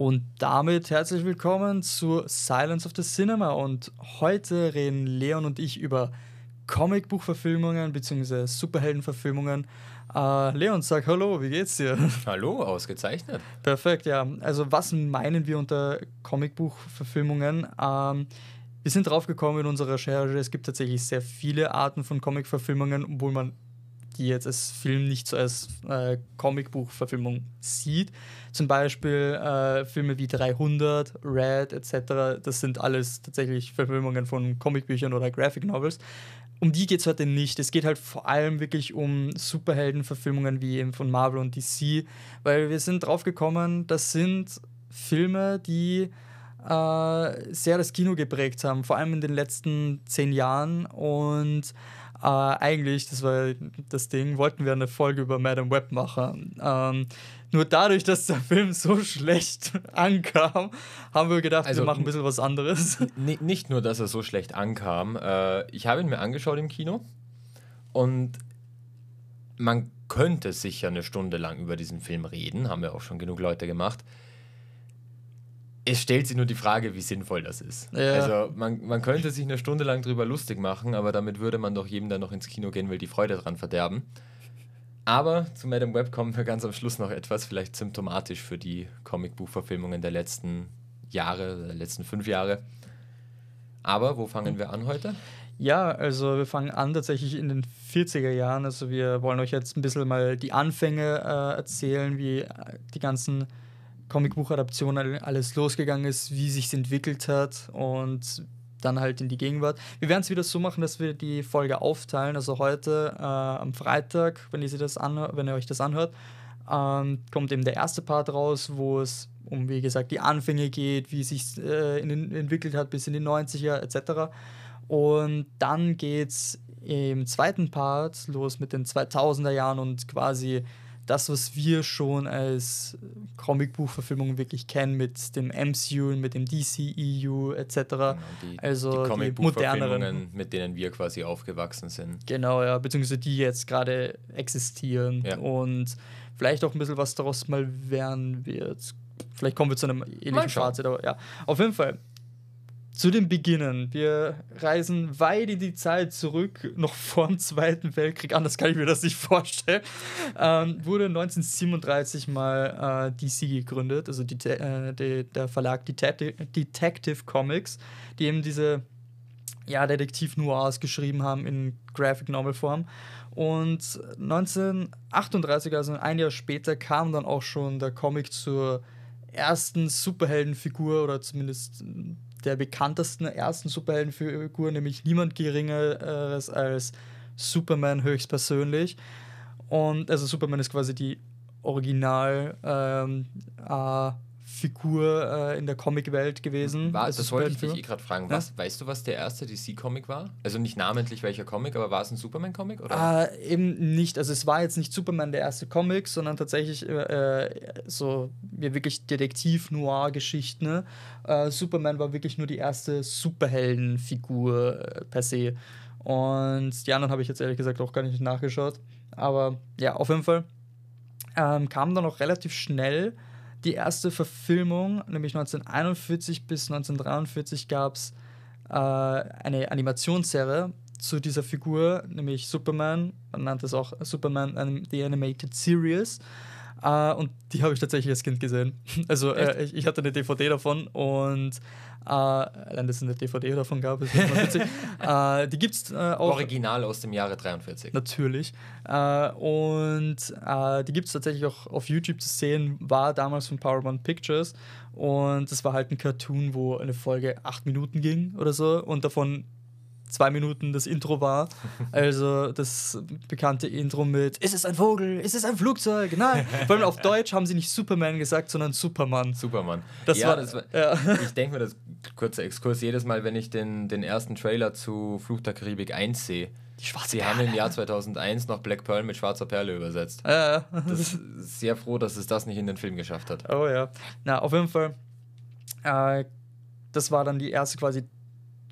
Und damit herzlich willkommen zu Silence of the Cinema. Und heute reden Leon und ich über Comicbuchverfilmungen bzw. Superheldenverfilmungen. Äh, Leon, sag Hallo, wie geht's dir? Hallo, ausgezeichnet. Perfekt, ja. Also, was meinen wir unter Comicbuchverfilmungen? Ähm, wir sind drauf gekommen in unserer Recherche, es gibt tatsächlich sehr viele Arten von Comicverfilmungen, obwohl man die jetzt als Film nicht so als äh, Comicbuchverfilmung sieht. Zum Beispiel äh, Filme wie 300, Red etc. Das sind alles tatsächlich Verfilmungen von Comicbüchern oder Graphic Novels. Um die geht es heute nicht. Es geht halt vor allem wirklich um Superheldenverfilmungen wie eben von Marvel und DC, weil wir sind drauf gekommen, das sind Filme, die äh, sehr das Kino geprägt haben, vor allem in den letzten zehn Jahren und äh, eigentlich, das war das Ding, wollten wir eine Folge über Madame Web machen. Ähm, nur dadurch, dass der Film so schlecht ankam, haben wir gedacht, also, wir machen ein bisschen was anderes. Nicht nur, dass er so schlecht ankam. Äh, ich habe ihn mir angeschaut im Kino und man könnte sicher eine Stunde lang über diesen Film reden, haben wir auch schon genug Leute gemacht es stellt sich nur die Frage, wie sinnvoll das ist. Ja. Also man, man könnte sich eine Stunde lang drüber lustig machen, aber damit würde man doch jedem dann noch ins Kino gehen, will die Freude dran verderben. Aber zu Madame Web kommen wir ganz am Schluss noch etwas, vielleicht symptomatisch für die Comicbuchverfilmungen der letzten Jahre, der letzten fünf Jahre. Aber wo fangen wir an heute? Ja, also wir fangen an tatsächlich in den 40er Jahren. Also wir wollen euch jetzt ein bisschen mal die Anfänge äh, erzählen, wie die ganzen Comicbuchadaption alles losgegangen ist, wie sich entwickelt hat und dann halt in die Gegenwart. Wir werden es wieder so machen, dass wir die Folge aufteilen. Also heute äh, am Freitag, wenn ihr, das wenn ihr euch das anhört, ähm, kommt eben der erste Part raus, wo es um, wie gesagt, die Anfänge geht, wie sich äh, entwickelt hat bis in die 90er etc. Und dann geht es im zweiten Part los mit den 2000er Jahren und quasi das, was wir schon als Comicbuchverfilmung wirklich kennen, mit dem MCU, mit dem DCEU etc. Genau, die, also die, die moderneren, mit denen wir quasi aufgewachsen sind. Genau, ja, beziehungsweise die jetzt gerade existieren ja. und vielleicht auch ein bisschen was daraus mal werden wird. Vielleicht kommen wir zu einem ähnlichen Fazit, aber ja, auf jeden Fall zu den Beginnen. Wir reisen weit in die Zeit zurück, noch vor dem Zweiten Weltkrieg, anders kann ich mir das nicht vorstellen. Ähm, wurde 1937 mal äh, DC gegründet, also die, äh, die, der Verlag Detective, Comics, die eben diese ja, Detektiv-Noirs geschrieben haben in Graphic Novel Form. Und 1938, also ein Jahr später, kam dann auch schon der Comic zur ersten Superheldenfigur oder zumindest der bekanntesten ersten Superheldenfigur, nämlich niemand Geringeres als Superman höchstpersönlich. Und also Superman ist quasi die Original ähm, äh, Figur äh, in der Comicwelt gewesen. War, das wollte ich dich eh gerade fragen. Was, ja? Weißt du, was der erste DC-Comic war? Also nicht namentlich welcher Comic, aber war es ein Superman-Comic? Äh, eben nicht. Also es war jetzt nicht Superman der erste Comic, sondern tatsächlich äh, so ja, wirklich Detektiv-Noir-Geschichten. Ne? Äh, Superman war wirklich nur die erste Superheldenfigur äh, per se. Und die anderen habe ich jetzt ehrlich gesagt auch gar nicht nachgeschaut. Aber ja, auf jeden Fall ähm, kam dann auch relativ schnell die erste Verfilmung, nämlich 1941 bis 1943 gab es äh, eine Animationsserie zu dieser Figur, nämlich Superman. Man nannte es auch Superman The Animated Series. Uh, und die habe ich tatsächlich als Kind gesehen. Also äh, ich, ich, hatte eine DVD davon und äh, allein, dass es eine DVD davon gab, ist witzig. äh, die gibt es äh, auch. Original aus dem Jahre 43. Natürlich. Äh, und äh, die gibt es tatsächlich auch auf YouTube zu sehen, war damals von Paramount Pictures. Und das war halt ein Cartoon, wo eine Folge acht Minuten ging oder so und davon zwei Minuten das Intro war. Also das bekannte Intro mit Ist es ein Vogel? Ist es ein Flugzeug? Nein. Vor allem auf Deutsch haben sie nicht Superman gesagt, sondern Superman. Superman. Das ja, war, das war ja. Ich denke mir, das kurzer Exkurs, jedes Mal, wenn ich den, den ersten Trailer zu Fluch der Karibik 1 sehe, die schwarze Sie haben im Jahr 2001 noch Black Pearl mit schwarzer Perle übersetzt. Ja, ja. Das ist sehr froh, dass es das nicht in den Film geschafft hat. Oh ja. Na, auf jeden Fall, äh, das war dann die erste quasi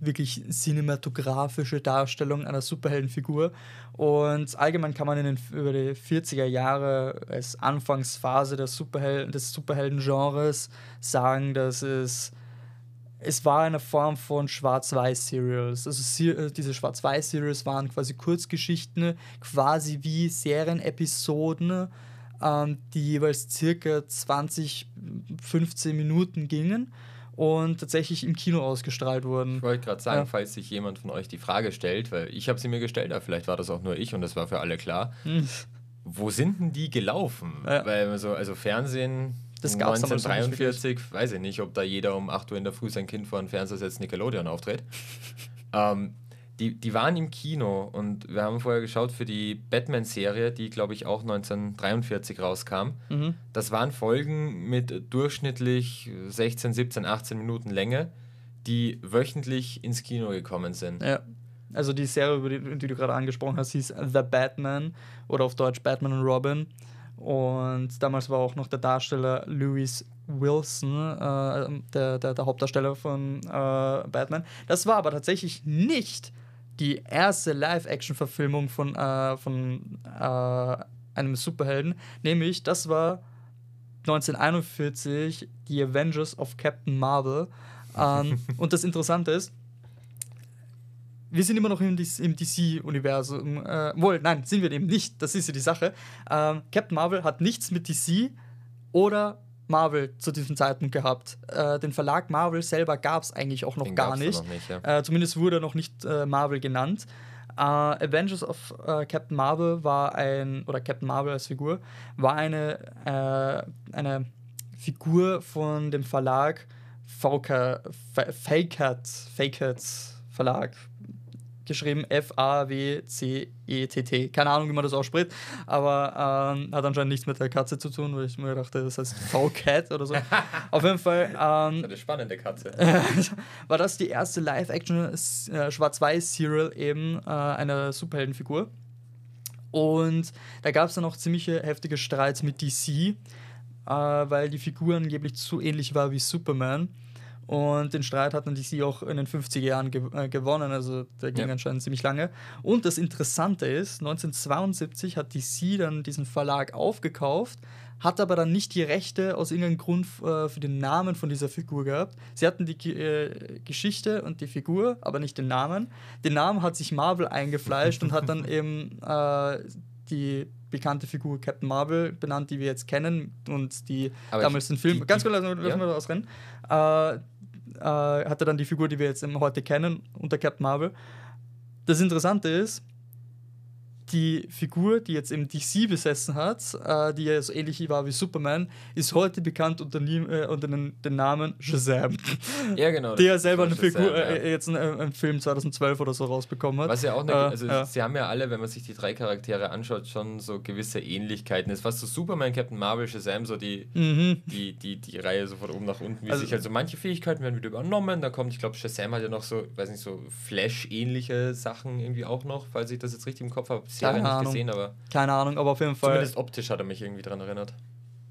wirklich cinematografische Darstellung einer Superheldenfigur. Und allgemein kann man in den, über die 40er Jahre als Anfangsphase der Superhel des Superhelden-Genres sagen, dass es es war eine Form von Schwarz-Weiß-Serials. Also äh, diese Schwarz-Weiß-Serials waren quasi Kurzgeschichten, quasi wie Serienepisoden, ähm, die jeweils circa 20, 15 Minuten gingen und tatsächlich im Kino ausgestrahlt wurden. Ich wollte gerade sagen, ja. falls sich jemand von euch die Frage stellt, weil ich habe sie mir gestellt, aber vielleicht war das auch nur ich und das war für alle klar. Hm. Wo sind denn die gelaufen? Ja. Weil so, also Fernsehen das 1943, weiß ich nicht, ob da jeder um 8 Uhr in der Früh sein Kind vor den Fernseher setzt, Nickelodeon auftritt. ähm, die, die waren im Kino und wir haben vorher geschaut für die Batman-Serie, die glaube ich auch 1943 rauskam. Mhm. Das waren Folgen mit durchschnittlich 16, 17, 18 Minuten Länge, die wöchentlich ins Kino gekommen sind. Ja. Also die Serie, die, die du gerade angesprochen hast, hieß The Batman oder auf Deutsch Batman und Robin. Und damals war auch noch der Darsteller Louis Wilson, äh, der, der, der, Hauptdarsteller von äh, Batman. Das war aber tatsächlich nicht die erste Live-Action-Verfilmung von, äh, von äh, einem Superhelden, nämlich das war 1941 die Avengers of Captain Marvel. Ähm, und das Interessante ist, wir sind immer noch im, DC-Universum. Äh, wohl, nein, sind wir eben nicht. Das ist ja die Sache. Ähm, Captain Marvel hat nichts mit DC oder Marvel zu diesem Zeitpunkt gehabt. Äh, den Verlag Marvel selber gab es eigentlich auch noch den gar nicht. Noch nicht ja. äh, zumindest wurde er noch nicht äh, Marvel genannt. Äh, Avengers of äh, Captain Marvel war ein, oder Captain Marvel als Figur, war eine, äh, eine Figur von dem Verlag VK, Fakert, Fakert Verlag geschrieben F-A-W-C-E-T-T. Keine Ahnung, wie man das ausspricht, aber ähm, hat anscheinend nichts mit der Katze zu tun, weil ich mir dachte, das heißt V-Cat oder so. Auf jeden Fall. Ähm, eine spannende Katze. war das die erste Live-Action äh, Schwarz-Weiß-Serial eben äh, einer Superheldenfigur. Und da gab es dann auch ziemliche heftige Streits mit DC, äh, weil die Figur angeblich zu ähnlich war wie Superman. Und den Streit hat dann DC auch in den 50er Jahren ge äh, gewonnen, also der ging ja. anscheinend ziemlich lange. Und das Interessante ist, 1972 hat DC dann diesen Verlag aufgekauft, hat aber dann nicht die Rechte aus irgendeinem Grund äh, für den Namen von dieser Figur gehabt. Sie hatten die äh, Geschichte und die Figur, aber nicht den Namen. Den Namen hat sich Marvel eingefleischt und hat dann eben äh, die bekannte Figur Captain Marvel benannt, die wir jetzt kennen und die aber damals den Film. Die, ganz kurz, lassen wir ja. das ausrennen. Äh, hat er dann die Figur, die wir jetzt heute kennen, unter Captain Marvel. Das Interessante ist, die Figur, die jetzt im DC besessen hat, äh, die ja so ähnlich war wie Superman, ist heute bekannt unter, äh, unter den, den, Namen Shazam. Ja, genau. Der selber eine Shazam, Figur, äh, ja. jetzt einen, einen, Film 2012 oder so rausbekommen hat. Was ja auch eine, äh, also ja. sie haben ja alle, wenn man sich die drei Charaktere anschaut, schon so gewisse Ähnlichkeiten. Es fast so Superman, Captain Marvel, Shazam, so die, mhm. die, die, die Reihe so von oben nach unten, wie also, sich also manche Fähigkeiten werden wieder übernommen. Da kommt, ich glaube, Shazam hat ja noch so, weiß nicht, so Flash-ähnliche Sachen irgendwie auch noch, falls ich das jetzt richtig im Kopf habe. Serie nicht Ahnung. gesehen, aber. Keine Ahnung, aber auf jeden Fall. Zumindest optisch hat er mich irgendwie daran erinnert.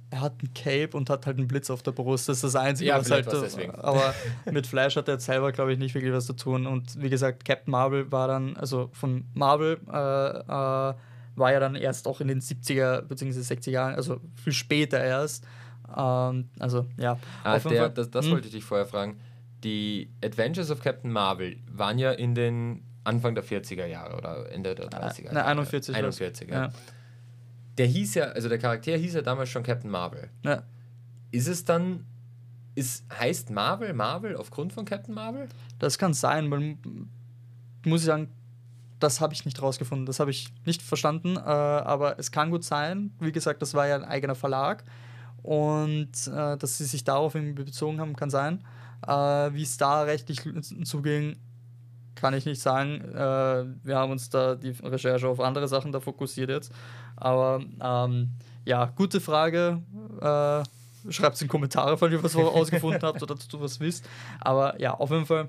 Er hat ein Cape und hat halt einen Blitz auf der Brust. Das ist das Einzige, ja, was halt. Was deswegen. Aber mit Flash hat er jetzt selber, glaube ich, nicht wirklich was zu tun. Und wie gesagt, Captain Marvel war dann, also von Marvel äh, äh, war ja dann erst auch in den 70er bzw. 60er Jahren, also viel später erst. Ähm, also, ja. Ah, der, das, das hm? wollte ich dich vorher fragen. Die Adventures of Captain Marvel waren ja in den Anfang der 40er Jahre oder Ende der 30er Jahre. Ne, 41. 41, ja. ja. Der hieß ja, also der Charakter hieß ja damals schon Captain Marvel. Ja. Ist es dann, ist, heißt Marvel Marvel aufgrund von Captain Marvel? Das kann sein, weil, muss ich sagen, das habe ich nicht rausgefunden. Das habe ich nicht verstanden, äh, aber es kann gut sein. Wie gesagt, das war ja ein eigener Verlag und äh, dass sie sich darauf irgendwie bezogen haben, kann sein. Äh, Wie es da rechtlich zuging, kann ich nicht sagen. Äh, wir haben uns da die Recherche auf andere Sachen da fokussiert jetzt. Aber ähm, ja, gute Frage. Äh, Schreibt es in Kommentare, falls ihr was ausgefunden habt oder du was wisst. Aber ja, auf jeden Fall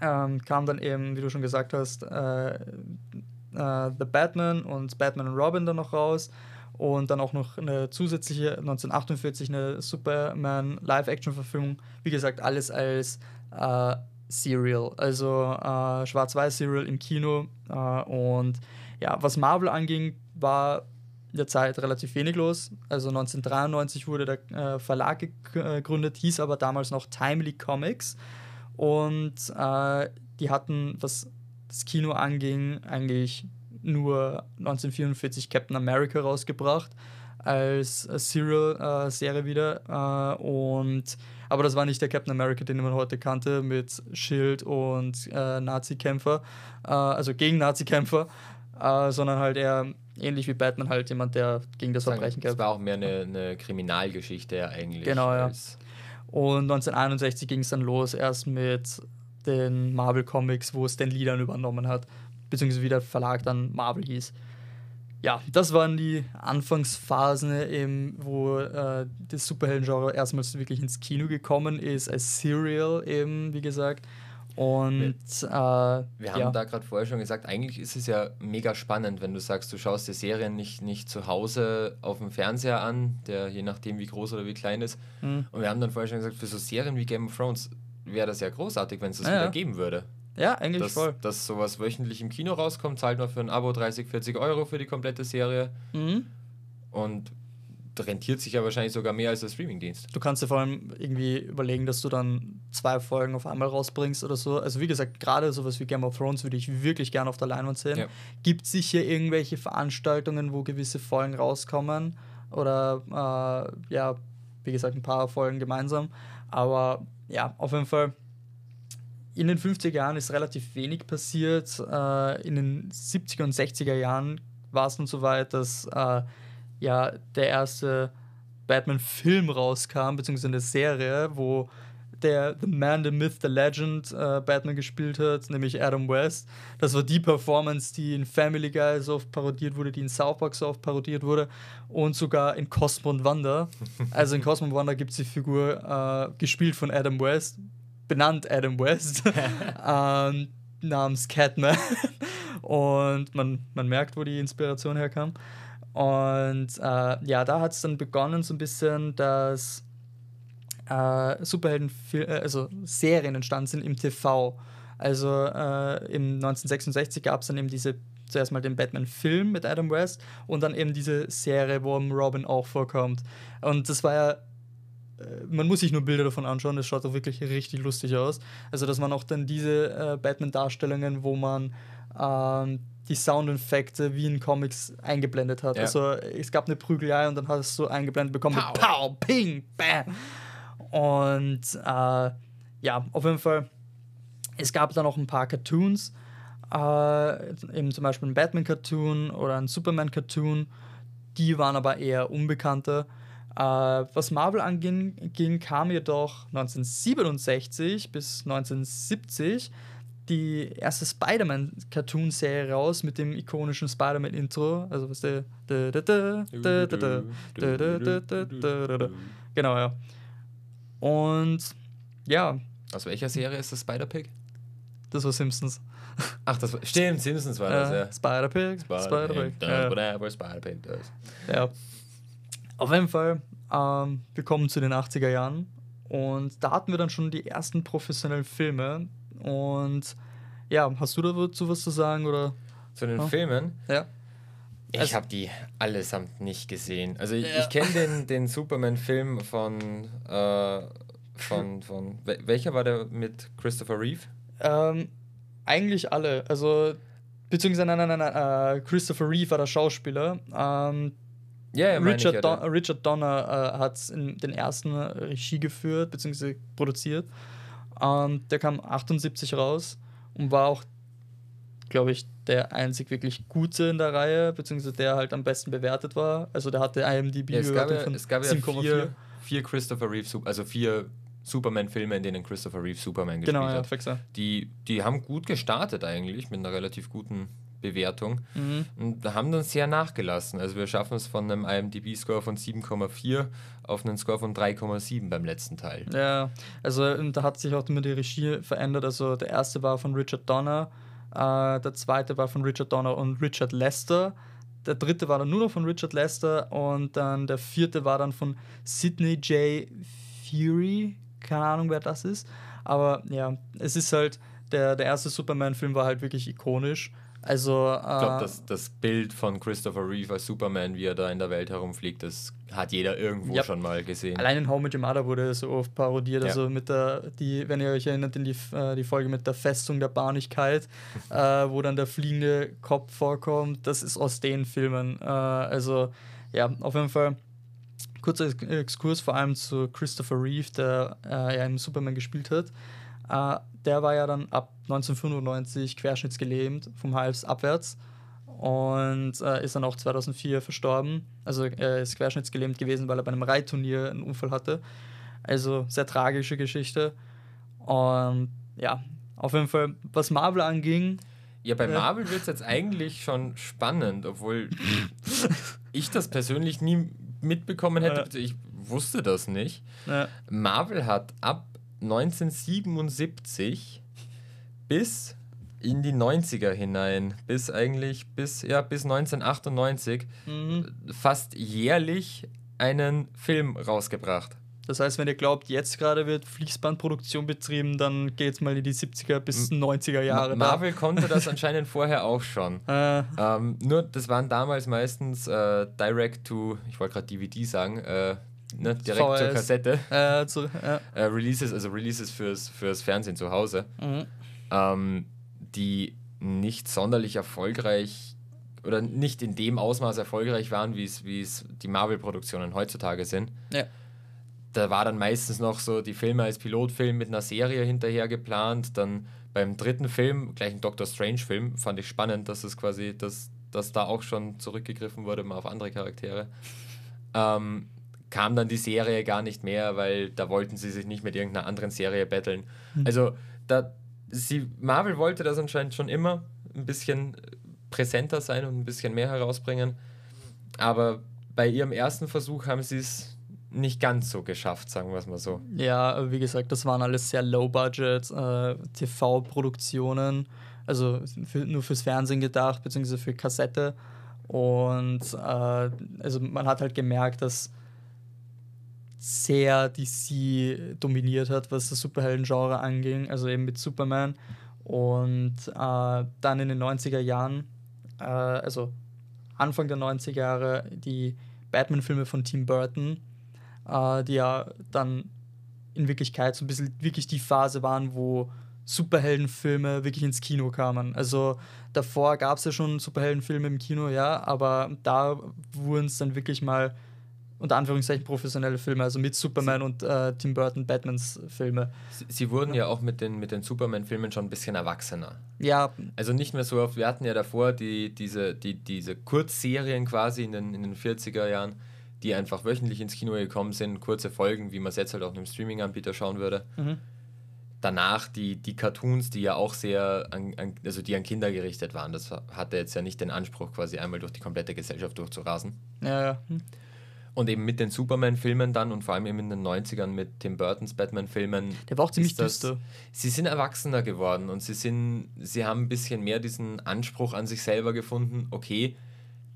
ähm, kam dann eben, wie du schon gesagt hast, äh, äh, The Batman und Batman und Robin dann noch raus. Und dann auch noch eine zusätzliche 1948 eine Superman Live-Action-Verfilmung. Wie gesagt, alles als äh, Serial, also äh, Schwarz-Weiß-Serial im Kino. Äh, und ja, was Marvel anging, war in der Zeit relativ wenig los. Also 1993 wurde der äh, Verlag gegründet, hieß aber damals noch Timely Comics. Und äh, die hatten, was das Kino anging, eigentlich nur 1944 Captain America rausgebracht als Serial-Serie äh, wieder. Äh, und aber das war nicht der Captain America, den man heute kannte, mit Schild und äh, Nazi-Kämpfer, also gegen Nazi-Kämpfer, sondern halt eher ähnlich wie Batman, halt jemand, der gegen das Verbrechen kämpft. Das war auch mehr eine, eine Kriminalgeschichte ja eigentlich. Genau, ja. Und 1961 ging es dann los, erst mit den Marvel Comics, wo es den Liedern übernommen hat, beziehungsweise wie der Verlag dann Marvel hieß ja, das waren die Anfangsphasen, eben, wo äh, das Superhelden-Genre erstmals wirklich ins Kino gekommen ist, als Serial eben, wie gesagt. Und wir, äh, wir haben ja. da gerade vorher schon gesagt, eigentlich ist es ja mega spannend, wenn du sagst, du schaust dir Serien nicht, nicht zu Hause auf dem Fernseher an, der je nachdem wie groß oder wie klein ist. Mhm. Und wir haben dann vorher schon gesagt, für so Serien wie Game of Thrones wäre das ja großartig, wenn es das ja, wieder ja. geben würde. Ja, eigentlich dass, voll. Dass sowas wöchentlich im Kino rauskommt, zahlt man für ein Abo 30, 40 Euro für die komplette Serie. Mhm. Und rentiert sich ja wahrscheinlich sogar mehr als der Streamingdienst. Du kannst dir vor allem irgendwie überlegen, dass du dann zwei Folgen auf einmal rausbringst oder so. Also wie gesagt, gerade sowas wie Game of Thrones würde ich wirklich gerne auf der Leinwand sehen. Ja. Gibt es sicher irgendwelche Veranstaltungen, wo gewisse Folgen rauskommen oder äh, ja, wie gesagt, ein paar Folgen gemeinsam. Aber ja, auf jeden Fall in den 50er Jahren ist relativ wenig passiert. Äh, in den 70er und 60er Jahren war es dann so weit, dass äh, ja, der erste Batman-Film rauskam, beziehungsweise eine Serie, wo der The Man, The Myth, The Legend äh, Batman gespielt hat, nämlich Adam West. Das war die Performance, die in Family Guy so oft parodiert wurde, die in South Park so oft parodiert wurde und sogar in Cosmo und Wanda. Also in Cosmo und Wanda gibt es die Figur, äh, gespielt von Adam West, benannt Adam West, ähm, namens Catman. Und man, man merkt, wo die Inspiration herkam. Und äh, ja, da hat es dann begonnen, so ein bisschen, dass äh, Superhelden, äh, also Serien entstanden sind im TV. Also äh, im 1966 gab es dann eben diese, zuerst mal den Batman-Film mit Adam West und dann eben diese Serie, wo Robin auch vorkommt. Und das war ja man muss sich nur Bilder davon anschauen, es schaut auch wirklich richtig lustig aus. Also, dass man auch dann diese äh, Batman-Darstellungen, wo man ähm, die Soundeffekte wie in Comics eingeblendet hat. Ja. Also, es gab eine Prügelei und dann hast du eingeblendet bekommen Pow. mit Pow, Ping, Bam. Und äh, ja, auf jeden Fall, es gab dann auch ein paar Cartoons, äh, eben zum Beispiel ein Batman-Cartoon oder ein Superman-Cartoon. Die waren aber eher unbekannter. Äh, was Marvel anging, ging, kam jedoch 1967 bis 1970 die erste Spider-Man-Cartoon-Serie raus mit dem ikonischen Spider-Man-Intro. Also was der. Genau, ja. Und ja. Aus welcher Serie ist das Spider-Pig? Das war Simpsons. Ach, das war. Stimmt, Simpsons war das, ja. Spider-Pig. Spider-Pig. Spider whatever Spider-Pig does. Ja. Auf jeden Fall, ähm, wir kommen zu den 80er Jahren und da hatten wir dann schon die ersten professionellen Filme. Und ja, hast du dazu was zu sagen? Oder? Zu den ja? Filmen? Ja. Ich also, habe die allesamt nicht gesehen. Also ich, ja. ich kenne den, den Superman-Film von, äh, von, von. Welcher war der mit Christopher Reeve? Ähm, eigentlich alle. Also, beziehungsweise nein, nein, nein, nein äh, Christopher Reeve war der Schauspieler. Ähm, yeah, Richard, ja, Don Richard Donner äh, hat den ersten Regie geführt bzw. produziert. Ähm, der kam 78 raus und war auch, glaube ich, der einzig wirklich gute in der Reihe, beziehungsweise der halt am besten bewertet war. Also der hatte IMDb ja, es gab, ja, es gab ja vier, vier Christopher Reeve, also vier Superman-Filme, in denen Christopher Reeve Superman genau, gespielt ja, hat. Die, die haben gut gestartet eigentlich, mit einer relativ guten Bewertung. Mhm. Und haben dann sehr nachgelassen. Also wir schaffen es von einem IMDb-Score von 7,4 auf einen Score von 3,7 beim letzten Teil. Ja, also da hat sich auch immer die Regie verändert. Also der erste war von Richard Donner, äh, der zweite war von Richard Donner und Richard Lester. Der dritte war dann nur noch von Richard Lester und dann der vierte war dann von Sidney J. Fury. Keine Ahnung, wer das ist. Aber ja, es ist halt, der, der erste Superman-Film war halt wirklich ikonisch. Also, ich glaube, äh, das, das Bild von Christopher Reeve als Superman, wie er da in der Welt herumfliegt, das hat jeder irgendwo ja. schon mal gesehen. Allein in Home with Your Mother wurde so oft parodiert. Ja. Also mit der, die, wenn ihr euch erinnert, in die, äh, die Folge mit der Festung der Bahnigkeit, äh, wo dann der fliegende Kopf vorkommt, das ist aus den Filmen. Äh, also ja, auf jeden Fall kurzer Exkurs vor allem zu Christopher Reeve, der äh, ja im Superman gespielt hat. Äh, der war ja dann ab 1995 querschnittsgelähmt vom Hals abwärts und äh, ist dann auch 2004 verstorben. Also er ist querschnittsgelähmt gewesen, weil er bei einem Reitturnier einen Unfall hatte. Also sehr tragische Geschichte. Und ja, auf jeden Fall, was Marvel anging. Ja, bei Marvel wird es jetzt eigentlich schon spannend, obwohl ich das persönlich nie mitbekommen hätte. Ich wusste das nicht. Ja. Marvel hat ab 1977 bis in die 90er hinein, bis eigentlich bis ja bis 1998 mhm. fast jährlich einen Film rausgebracht. Das heißt, wenn ihr glaubt, jetzt gerade wird Fließbandproduktion betrieben, dann geht es mal in die 70er bis 90er Jahre. Marvel da. konnte das anscheinend vorher auch schon. Äh. Ähm, nur, das waren damals meistens äh, Direct to, ich wollte gerade DVD sagen, äh, ne, direkt VS. zur Kassette. Äh, zu, ja. äh, Releases, also Releases fürs, fürs Fernsehen zu Hause, mhm. ähm, die nicht sonderlich erfolgreich oder nicht in dem Ausmaß erfolgreich waren, wie es die Marvel-Produktionen heutzutage sind. Ja. Da war dann meistens noch so die Filme als Pilotfilm mit einer Serie hinterher geplant. Dann beim dritten Film, gleich ein Doctor Strange-Film, fand ich spannend, dass es quasi, dass, dass da auch schon zurückgegriffen wurde, mal auf andere Charaktere. Ähm, kam dann die Serie gar nicht mehr, weil da wollten sie sich nicht mit irgendeiner anderen Serie betteln. Mhm. Also da, sie, Marvel wollte das anscheinend schon immer ein bisschen präsenter sein und ein bisschen mehr herausbringen. Aber bei ihrem ersten Versuch haben sie es nicht ganz so geschafft, sagen wir es mal so. Ja, wie gesagt, das waren alles sehr low-budget äh, TV-Produktionen, also für, nur fürs Fernsehen gedacht, beziehungsweise für Kassette. Und äh, also man hat halt gemerkt, dass sehr DC dominiert hat, was das Superhelden-Genre anging, also eben mit Superman. Und äh, dann in den 90er Jahren, äh, also Anfang der 90er Jahre, die Batman-Filme von Tim Burton, äh, die ja dann in Wirklichkeit so ein bisschen wirklich die Phase waren, wo Superheldenfilme wirklich ins Kino kamen. Also davor gab es ja schon Superheldenfilme im Kino, ja, aber da wurden es dann wirklich mal unter Anführungszeichen professionelle Filme, also mit Superman und äh, Tim Burton Batmans Filme. Sie, sie wurden ja. ja auch mit den, mit den Superman-Filmen schon ein bisschen erwachsener. Ja. Also nicht mehr so oft, wir hatten ja davor die, diese, die, diese Kurzserien quasi in den, in den 40er Jahren, die einfach wöchentlich ins Kino gekommen sind, kurze Folgen, wie man es jetzt halt auch einem Streaming-Anbieter schauen würde. Mhm. Danach die, die Cartoons, die ja auch sehr an, an, also die an Kinder gerichtet waren. Das hatte jetzt ja nicht den Anspruch, quasi einmal durch die komplette Gesellschaft durchzurasen. Ja, ja. Hm. Und eben mit den Superman-Filmen dann und vor allem eben in den 90ern mit Tim Burtons Batman-Filmen. Der war auch ziemlich düster. Sie sind erwachsener geworden und sie sind, sie haben ein bisschen mehr diesen Anspruch an sich selber gefunden, okay,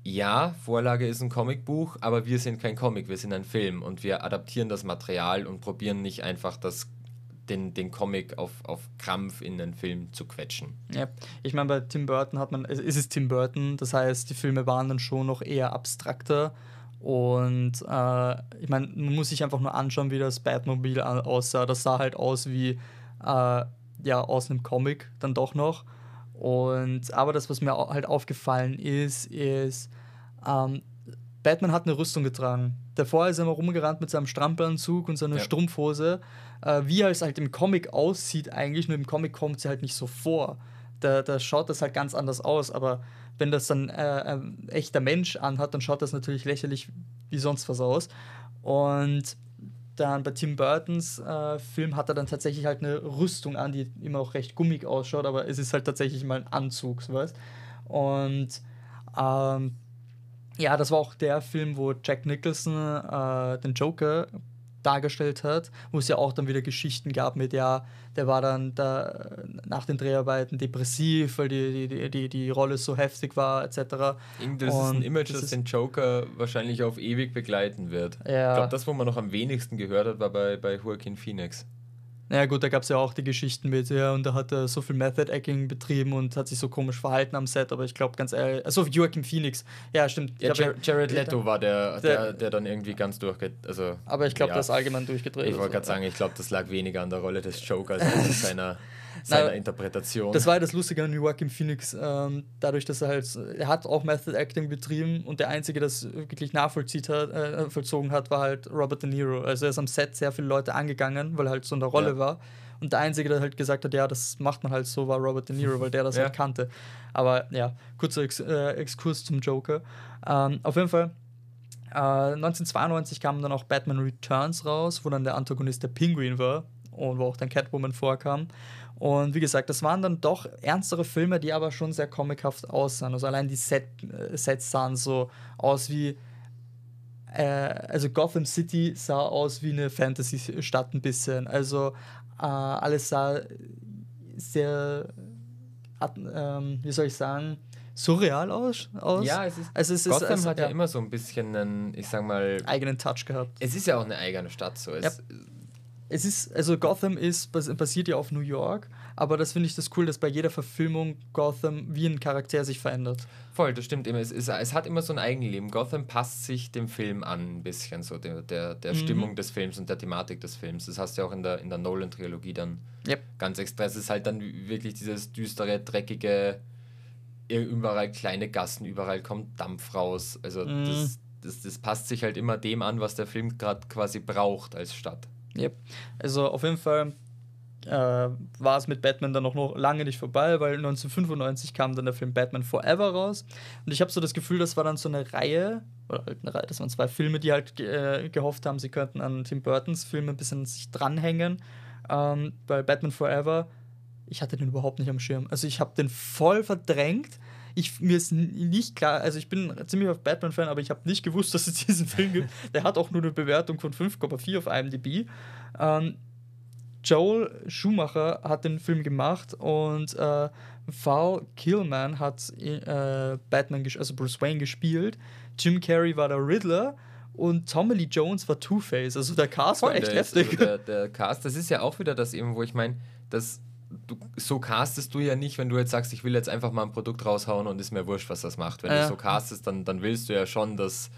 ja, Vorlage ist ein Comicbuch, aber wir sind kein Comic, wir sind ein Film und wir adaptieren das Material und probieren nicht einfach das den, den Comic auf, auf Krampf in den Film zu quetschen. Ja, ich meine, bei Tim Burton hat man, es ist Tim Burton, das heißt, die Filme waren dann schon noch eher abstrakter und äh, ich meine, man muss sich einfach nur anschauen, wie das Batmobil aussah. Das sah halt aus wie äh, ja, aus einem Comic dann doch noch. Und aber das, was mir halt aufgefallen ist, ist, ähm, Batman hat eine Rüstung getragen. Davor ist er immer rumgerannt mit seinem Strampelanzug und seiner ja. Strumpfhose. Äh, wie er es halt im Comic aussieht, eigentlich, nur im Comic kommt sie halt nicht so vor. Da, da schaut das halt ganz anders aus, aber wenn das dann äh, ein echter Mensch anhat, dann schaut das natürlich lächerlich wie sonst was aus. Und dann bei Tim Burtons äh, Film hat er dann tatsächlich halt eine Rüstung an, die immer auch recht gummig ausschaut, aber es ist halt tatsächlich mal ein Anzug, sowas. Und ähm, ja, das war auch der Film, wo Jack Nicholson äh, den Joker dargestellt hat, wo es ja auch dann wieder Geschichten gab mit, ja, der war dann da nach den Dreharbeiten depressiv, weil die, die, die, die Rolle so heftig war, etc. Das Und ist ein Image, das, das den Joker wahrscheinlich auf ewig begleiten wird. Ja. Ich glaube, das, wo man noch am wenigsten gehört hat, war bei, bei Joaquin Phoenix. Naja, gut, da gab es ja auch die Geschichten mit, ja, und da hat er so viel Method Acting betrieben und hat sich so komisch verhalten am Set, aber ich glaube ganz ehrlich, also Joaquin Phoenix, ja, stimmt. Ja, Jar Jared Leto war der, der, der, dann irgendwie ganz durchgeht. Also, aber ich glaube, ja. das allgemein durchgedreht. Ich wollte gerade sagen, ich glaube, das lag weniger an der Rolle des Jokers als an seiner seiner Interpretation. Das war ja das Lustige an Joaquin Phoenix, ähm, dadurch, dass er halt, er hat auch Method Acting betrieben und der Einzige, der das wirklich nachvollzieht hat, äh, vollzogen hat, war halt Robert De Niro. Also er ist am Set sehr viele Leute angegangen, weil er halt so in der Rolle ja. war. Und der Einzige, der halt gesagt hat, ja, das macht man halt so, war Robert De Niro, weil der das ja. halt kannte. Aber ja, kurzer Ex äh, Exkurs zum Joker. Ähm, auf jeden Fall, äh, 1992 kam dann auch Batman Returns raus, wo dann der Antagonist der Penguin war und wo auch dann Catwoman vorkam. Und wie gesagt, das waren dann doch ernstere Filme, die aber schon sehr comichaft aussahen. Also allein die Set, äh, Sets sahen so aus wie. Äh, also Gotham City sah aus wie eine Fantasy-Stadt ein bisschen. Also äh, alles sah sehr. Ähm, wie soll ich sagen? surreal aus. aus. Ja, es ist. Also es Gotham ist, also, hat ja, ja, immer so ein bisschen einen, ich sag mal. eigenen Touch gehabt. Es ist ja auch eine eigene Stadt so. Es, ja es ist, also Gotham ist, basiert ja auf New York, aber das finde ich das cool, dass bei jeder Verfilmung Gotham wie ein Charakter sich verändert. Voll, das stimmt immer. Es, ist, es hat immer so ein Eigenleben. Gotham passt sich dem Film an, ein bisschen, so der, der, der mhm. Stimmung des Films und der Thematik des Films. Das hast du ja auch in der, in der Nolan-Trilogie dann yep. ganz extra. Es ist halt dann wirklich dieses düstere, dreckige, überall kleine Gassen, überall kommt Dampf raus. Also mhm. das, das, das passt sich halt immer dem an, was der Film gerade quasi braucht als Stadt. Yep. Also auf jeden Fall äh, war es mit Batman dann auch noch lange nicht vorbei, weil 1995 kam dann der Film Batman Forever raus. Und ich habe so das Gefühl, das war dann so eine Reihe, oder halt eine Reihe, das waren zwei Filme, die halt äh, gehofft haben, sie könnten an Tim Burtons Film ein bisschen sich dranhängen. Ähm, weil Batman Forever, ich hatte den überhaupt nicht am Schirm. Also ich habe den voll verdrängt ich, mir ist nicht klar, also ich bin ziemlich auf Batman-Fan, aber ich habe nicht gewusst, dass es diesen Film gibt. Der hat auch nur eine Bewertung von 5,4 auf IMDb. Ähm, Joel Schumacher hat den Film gemacht und äh, Val Killman hat äh, Batman, also Bruce Wayne gespielt. Jim Carrey war der Riddler und Tommy Lee Jones war Two-Face. Also der Cast Voll, war echt heftig. Ist, der, der, Cast, das ist ja auch wieder das eben, wo ich meine, dass du, so castest du ja nicht, wenn du jetzt sagst, ich will jetzt einfach mal ein Produkt raushauen und ist mir wurscht, was das macht. Wenn ja. du so castest, dann, dann willst du ja schon, dass,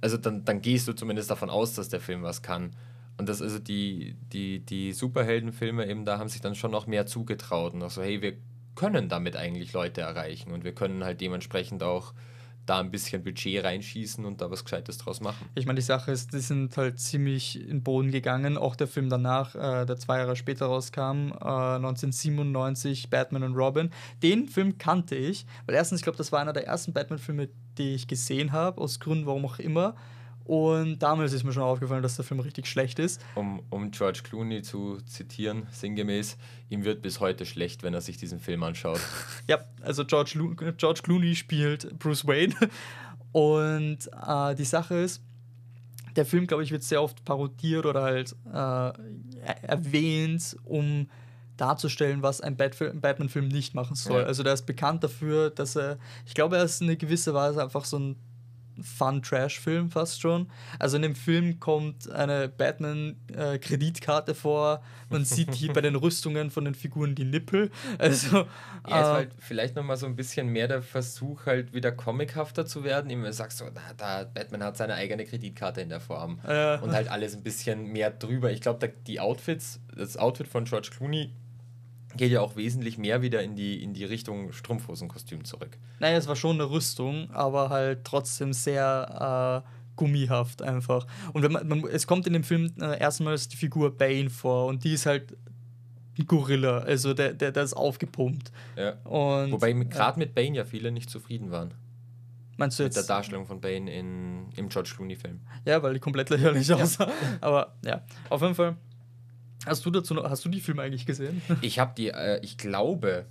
also dann, dann gehst du zumindest davon aus, dass der Film was kann. Und das also die, die, die Superheldenfilme eben, da haben sich dann schon noch mehr zugetraut und auch so, hey, wir können damit eigentlich Leute erreichen und wir können halt dementsprechend auch da ein bisschen Budget reinschießen und da was Gescheites draus machen. Ich meine, die Sache ist, die sind halt ziemlich in den Boden gegangen. Auch der Film danach, äh, der zwei Jahre später rauskam, äh, 1997, Batman und Robin. Den Film kannte ich, weil erstens, ich glaube, das war einer der ersten Batman-Filme, die ich gesehen habe, aus Gründen, warum auch immer. Und damals ist mir schon aufgefallen, dass der Film richtig schlecht ist. Um, um George Clooney zu zitieren, sinngemäß, ihm wird bis heute schlecht, wenn er sich diesen Film anschaut. ja, also George, Lu George Clooney spielt Bruce Wayne. Und äh, die Sache ist, der Film, glaube ich, wird sehr oft parodiert oder halt äh, erwähnt, um darzustellen, was ein Batman-Film nicht machen soll. Ja. Also der ist bekannt dafür, dass er, ich glaube, er ist in einer gewisser Weise einfach so ein Fun-Trash-Film fast schon. Also in dem Film kommt eine Batman-Kreditkarte äh, vor. Man sieht hier bei den Rüstungen von den Figuren die Nippel. Also, ja, äh, war halt vielleicht nochmal so ein bisschen mehr der Versuch, halt wieder comichafter zu werden. Immer sagst so, da, da, Batman hat seine eigene Kreditkarte in der Form. Äh. Und halt alles ein bisschen mehr drüber. Ich glaube, die Outfits, das Outfit von George Clooney geht ja auch wesentlich mehr wieder in die, in die Richtung Strumpfhosenkostüm zurück. Naja, es war schon eine Rüstung, aber halt trotzdem sehr äh, gummihaft einfach. Und wenn man, man, es kommt in dem Film äh, erstmals die Figur Bane vor und die ist halt ein Gorilla, also der, der, der ist aufgepumpt. Ja. Und, Wobei gerade äh, mit Bane ja viele nicht zufrieden waren. Meinst du jetzt? Mit der Darstellung von Bane in, im George Clooney-Film. Ja, weil die komplett lächerlich ja. aussah. Aber ja, auf jeden Fall Hast du dazu noch, hast du die Filme eigentlich gesehen? Ich habe die, äh, ich glaube,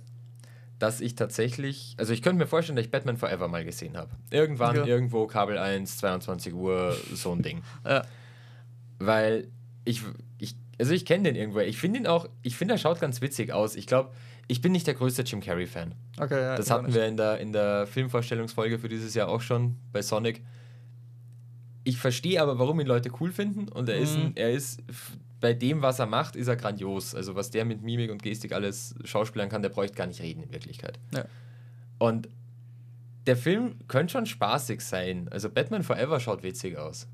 dass ich tatsächlich, also ich könnte mir vorstellen, dass ich Batman Forever mal gesehen habe. Irgendwann, ja. irgendwo, Kabel 1, 22 Uhr, so ein Ding. ja. Weil ich, ich also ich kenne den irgendwo. Ich finde ihn auch, ich finde, er schaut ganz witzig aus. Ich glaube, ich bin nicht der größte Jim Carrey-Fan. Okay, ja, Das hatten wir in der, in der Filmvorstellungsfolge für dieses Jahr auch schon bei Sonic. Ich verstehe aber, warum ihn Leute cool finden und er mhm. ist, ein, er ist bei dem, was er macht, ist er grandios. Also was der mit Mimik und Gestik alles schauspielern kann, der bräuchte gar nicht reden in Wirklichkeit. Ja. Und der Film könnte schon spaßig sein. Also Batman Forever schaut witzig aus.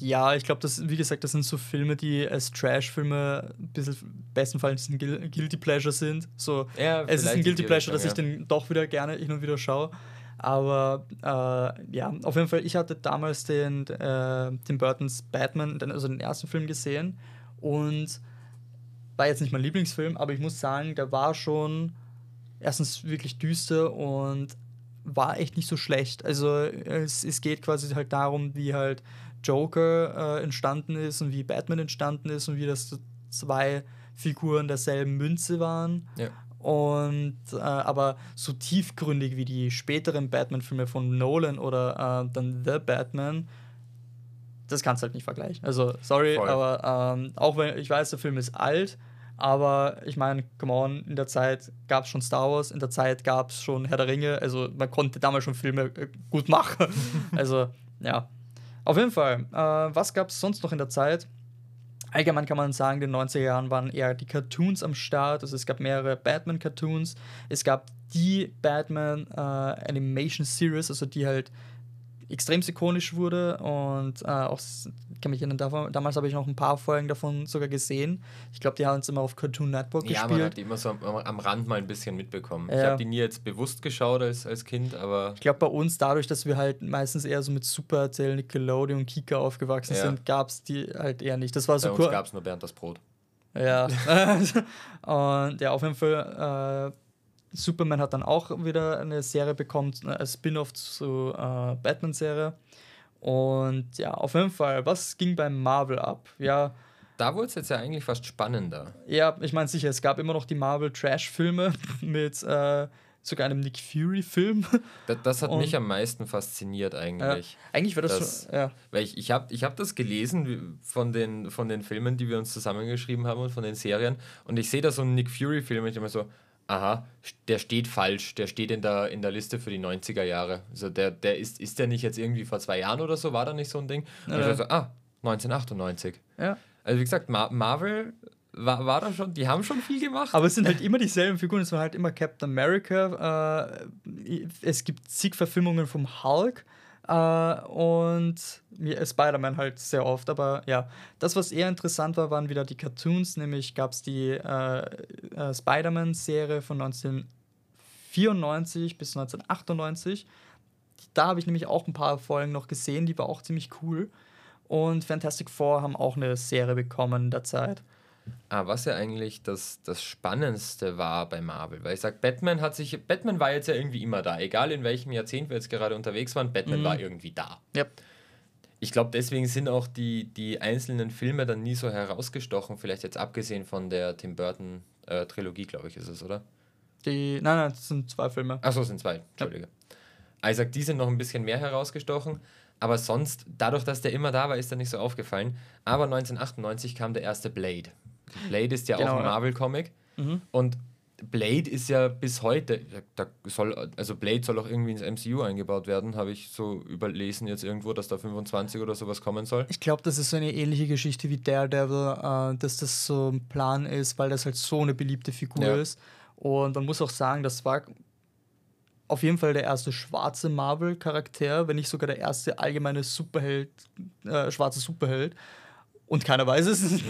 Ja, ich glaube, das, wie gesagt, das sind so Filme, die als Trash-Filme ein bisschen bestenfalls ein Guilty Pleasure sind. So, ja, es ist ein Guilty Pleasure, dass ich den doch wieder gerne hin und wieder schaue. Aber äh, ja, auf jeden Fall, ich hatte damals den äh, Tim Burtons Batman, also den ersten Film gesehen und war jetzt nicht mein Lieblingsfilm, aber ich muss sagen, der war schon erstens wirklich düster und war echt nicht so schlecht. Also es, es geht quasi halt darum, wie halt Joker äh, entstanden ist und wie Batman entstanden ist und wie das zwei Figuren derselben Münze waren. Ja. Und äh, aber so tiefgründig wie die späteren Batman-Filme von Nolan oder äh, dann The Batman, das kannst du halt nicht vergleichen. Also, sorry, Voll. aber ähm, auch wenn ich weiß, der Film ist alt, aber ich meine, come on, in der Zeit gab es schon Star Wars, in der Zeit gab es schon Herr der Ringe, also man konnte damals schon Filme äh, gut machen. also, ja. Auf jeden Fall, äh, was gab es sonst noch in der Zeit? Allgemein kann man sagen, in den 90er Jahren waren eher die Cartoons am Start. Also es gab mehrere Batman-Cartoons. Es gab die Batman äh, Animation Series, also die halt extrem ikonisch wurde und äh, auch, ich kann mich erinnern, davon, damals habe ich noch ein paar Folgen davon sogar gesehen. Ich glaube, die haben es immer auf Cartoon Network ja, gespielt. Ja, man hat die immer so am, am, Rand mal ein bisschen mitbekommen. Ja. Ich habe die nie jetzt bewusst geschaut als, als Kind, aber... Ich glaube, bei uns, dadurch, dass wir halt meistens eher so mit Super RTL, Nickelodeon, Kika aufgewachsen ja. sind, gab es die halt eher nicht. Das war so bei uns gab es nur Bernd das Brot. Ja. und ja, auf jeden Fall... Äh, Superman hat dann auch wieder eine Serie bekommen, als Spin-off zur äh, Batman-Serie. Und ja, auf jeden Fall, was ging beim Marvel ab? Ja. Da wurde es jetzt ja eigentlich fast spannender. Ja, ich meine sicher, es gab immer noch die Marvel-Trash-Filme mit äh, sogar einem Nick Fury-Film. Das, das, hat Und, mich am meisten fasziniert eigentlich. Äh, eigentlich war das, das, schon, ja. Weil ich, ich habe ich hab das gelesen von den, von den Filmen, die wir uns zusammengeschrieben haben und von den Serien. Und ich sehe da so einen Nick Fury-Film und ich immer so, aha, der steht falsch, der steht in der, in der Liste für die 90er Jahre. Also der, der ist, ist der nicht jetzt irgendwie vor zwei Jahren oder so, war da nicht so ein Ding? Und ja. ich so, ah, 1998. Ja. Also wie gesagt, Mar Marvel war, war da schon, die haben schon viel gemacht. Aber es sind halt immer dieselben Figuren, es war halt immer Captain America, äh, es gibt zig Verfilmungen vom Hulk, Uh, und Spider-Man halt sehr oft. Aber ja, das, was eher interessant war, waren wieder die Cartoons. Nämlich gab es die uh, uh, Spider-Man-Serie von 1994 bis 1998. Da habe ich nämlich auch ein paar Folgen noch gesehen, die war auch ziemlich cool. Und Fantastic Four haben auch eine Serie bekommen in der Zeit. Ah, was ja eigentlich das, das Spannendste war bei Marvel. Weil ich sage, Batman hat sich. Batman war jetzt ja irgendwie immer da. Egal in welchem Jahrzehnt wir jetzt gerade unterwegs waren, Batman mhm. war irgendwie da. Yep. Ich glaube, deswegen sind auch die, die einzelnen Filme dann nie so herausgestochen. Vielleicht jetzt abgesehen von der Tim Burton-Trilogie, äh, glaube ich, ist es, oder? Die, nein, nein, das sind zwei Filme. Achso, es sind zwei, Entschuldige. Ja. Also, die sind noch ein bisschen mehr herausgestochen. Aber sonst, dadurch, dass der immer da war, ist er nicht so aufgefallen. Aber 1998 kam der erste Blade. Blade ist ja genau, auch ein Marvel-Comic. Mhm. Und Blade ist ja bis heute, da soll, also Blade soll auch irgendwie ins MCU eingebaut werden, habe ich so überlesen jetzt irgendwo, dass da 25 oder sowas kommen soll. Ich glaube, das ist so eine ähnliche Geschichte wie Daredevil, äh, dass das so ein Plan ist, weil das halt so eine beliebte Figur ja. ist. Und man muss auch sagen, das war auf jeden Fall der erste schwarze Marvel-Charakter, wenn nicht sogar der erste allgemeine Superheld, äh, schwarze Superheld. Und keiner weiß es. Ich,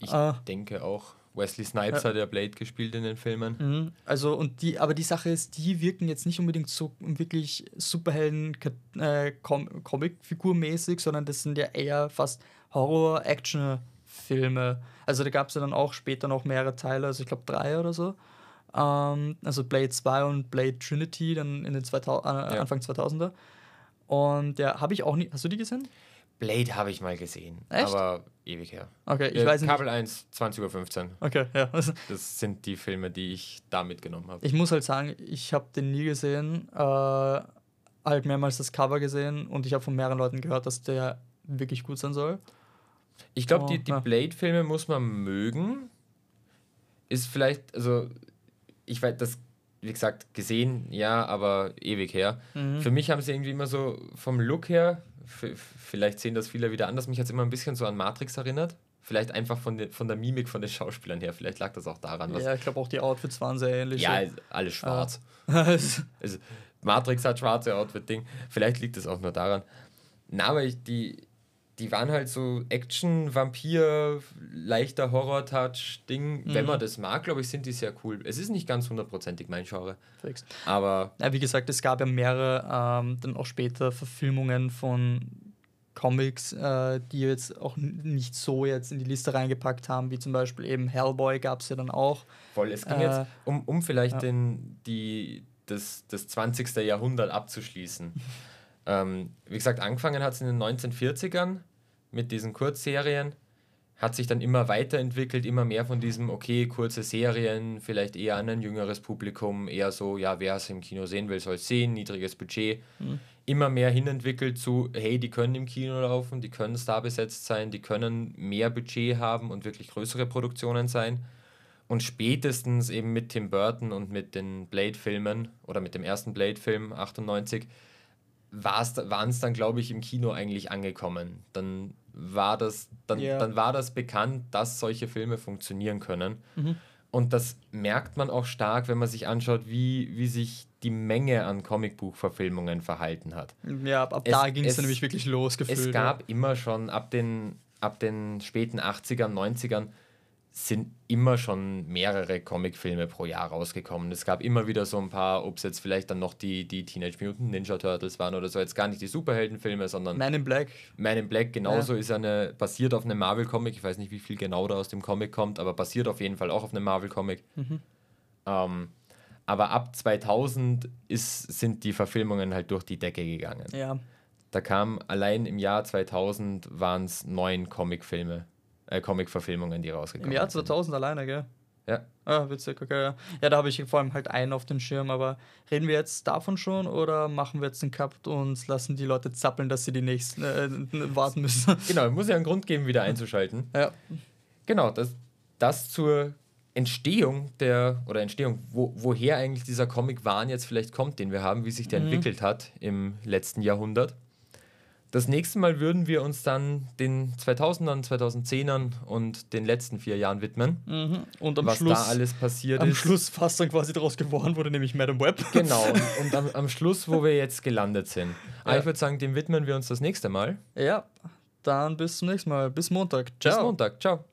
ich äh, denke auch. Wesley Snipes ja. hat ja Blade gespielt in den Filmen. Mhm. Also, und die, aber die Sache ist, die wirken jetzt nicht unbedingt so wirklich Superhelden äh, Com Comic-Figur-mäßig, sondern das sind ja eher fast Horror-Action-Filme. Also da gab es ja dann auch später noch mehrere Teile, also ich glaube drei oder so. Ähm, also Blade 2 und Blade Trinity, dann in den 2000, äh, ja. Anfang 2000er. Und ja, habe ich auch nie. Hast du die gesehen? Blade habe ich mal gesehen. Echt? Aber ewig her. Okay, ich äh, weiß nicht. Kabel 1, 20.15 Uhr. Okay, ja. das sind die Filme, die ich da mitgenommen habe. Ich muss halt sagen, ich habe den nie gesehen. Äh, halt mehrmals das Cover gesehen und ich habe von mehreren Leuten gehört, dass der wirklich gut sein soll. Ich glaube, oh, die, die ja. Blade-Filme muss man mögen. Ist vielleicht, also, ich weiß, das wie gesagt, gesehen, ja, aber ewig her. Mhm. Für mich haben sie irgendwie immer so vom Look her vielleicht sehen das viele wieder anders. Mich hat es immer ein bisschen so an Matrix erinnert. Vielleicht einfach von, de, von der Mimik von den Schauspielern her. Vielleicht lag das auch daran. ja, ich glaube auch die Outfits waren sehr ähnlich. Ja, alles schwarz. also, Matrix hat schwarze Outfit-Ding. Vielleicht liegt es auch nur daran. Na, aber ich, die, die waren halt so Action, Vampir, leichter Horror-Touch-Ding. Mhm. Wenn man das mag, glaube ich, sind die sehr cool. Es ist nicht ganz hundertprozentig mein Genre. Fix. Aber. Ja, wie gesagt, es gab ja mehrere ähm, dann auch später Verfilmungen von Comics, äh, die jetzt auch nicht so jetzt in die Liste reingepackt haben, wie zum Beispiel eben Hellboy gab es ja dann auch. Voll, es ging äh, jetzt, um, um vielleicht ja. den, die, das, das 20. Jahrhundert abzuschließen. ähm, wie gesagt, angefangen hat es in den 1940ern mit diesen Kurzserien, hat sich dann immer weiterentwickelt, immer mehr von diesem, okay, kurze Serien, vielleicht eher an ein jüngeres Publikum, eher so, ja, wer es im Kino sehen will, soll es sehen, niedriges Budget. Mhm. Immer mehr hinentwickelt zu, hey, die können im Kino laufen, die können starbesetzt sein, die können mehr Budget haben und wirklich größere Produktionen sein. Und spätestens eben mit Tim Burton und mit den Blade-Filmen oder mit dem ersten Blade-Film 98 waren es dann, glaube ich, im Kino eigentlich angekommen. Dann war das, dann, yeah. dann war das bekannt, dass solche Filme funktionieren können. Mhm. Und das merkt man auch stark, wenn man sich anschaut, wie, wie sich die Menge an Comicbuchverfilmungen verhalten hat. Ja, ab, ab es, da ging es nämlich wirklich los. Gefühlt, es gab ja. immer schon ab den, ab den späten 80ern, 90ern sind immer schon mehrere Comicfilme pro Jahr rausgekommen. Es gab immer wieder so ein paar, ob es jetzt vielleicht dann noch die, die Teenage Mutant Ninja Turtles waren oder so, jetzt gar nicht die Superheldenfilme, sondern Man in Black. Man in Black genauso ja. ist eine, basiert auf einem Marvel-Comic. Ich weiß nicht, wie viel genau da aus dem Comic kommt, aber basiert auf jeden Fall auch auf einem Marvel-Comic. Mhm. Ähm, aber ab 2000 ist, sind die Verfilmungen halt durch die Decke gegangen. Ja. Da kam allein im Jahr 2000 waren es neun Comicfilme äh, Comic-Verfilmungen, die rausgekommen sind. Im Jahr 2000 sind. alleine, gell? Ja. Ah, witzig, okay. Ja, ja da habe ich vor allem halt einen auf den Schirm, aber reden wir jetzt davon schon oder machen wir jetzt einen Cut und lassen die Leute zappeln, dass sie die nächsten äh, warten müssen? Genau, muss ja einen Grund geben, wieder einzuschalten. Ja. Genau, das, das zur Entstehung der, oder Entstehung, wo, woher eigentlich dieser Comic-Wahn jetzt vielleicht kommt, den wir haben, wie sich der mhm. entwickelt hat im letzten Jahrhundert. Das nächste Mal würden wir uns dann den 2000ern, 2010ern und den letzten vier Jahren widmen. Mhm. Und am was Schluss, da alles passiert am ist. Am Schluss fast dann quasi daraus geworden wurde, nämlich Madame Web. Genau, und, und am, am, Schluss, wo wir jetzt gelandet sind. Ja. ich würde sagen, dem widmen wir uns das nächste Mal. Ja, dann bis zum nächsten Mal. Bis Montag. Ciao. Bis Montag. Ciao.